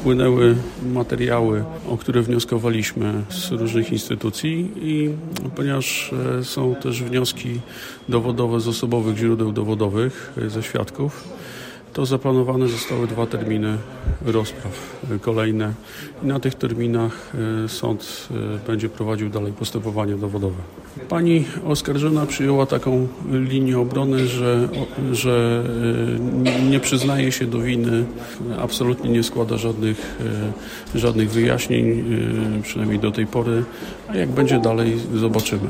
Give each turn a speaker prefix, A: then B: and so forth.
A: wpłynęły materiały, o które wnioskowaliśmy z różnych instytucji i ponieważ e, są też wnioski dowodowe z osobowych źródeł dowodowych, e, ze świadków, to zaplanowane zostały dwa terminy rozpraw e, kolejne i na tych terminach sąd będzie prowadził dalej postępowanie dowodowe. Pani oskarżona przyjęła taką linię obrony, że, że nie przyznaje się do winy, absolutnie nie składa żadnych, żadnych wyjaśnień, przynajmniej do tej pory, a jak będzie dalej zobaczymy.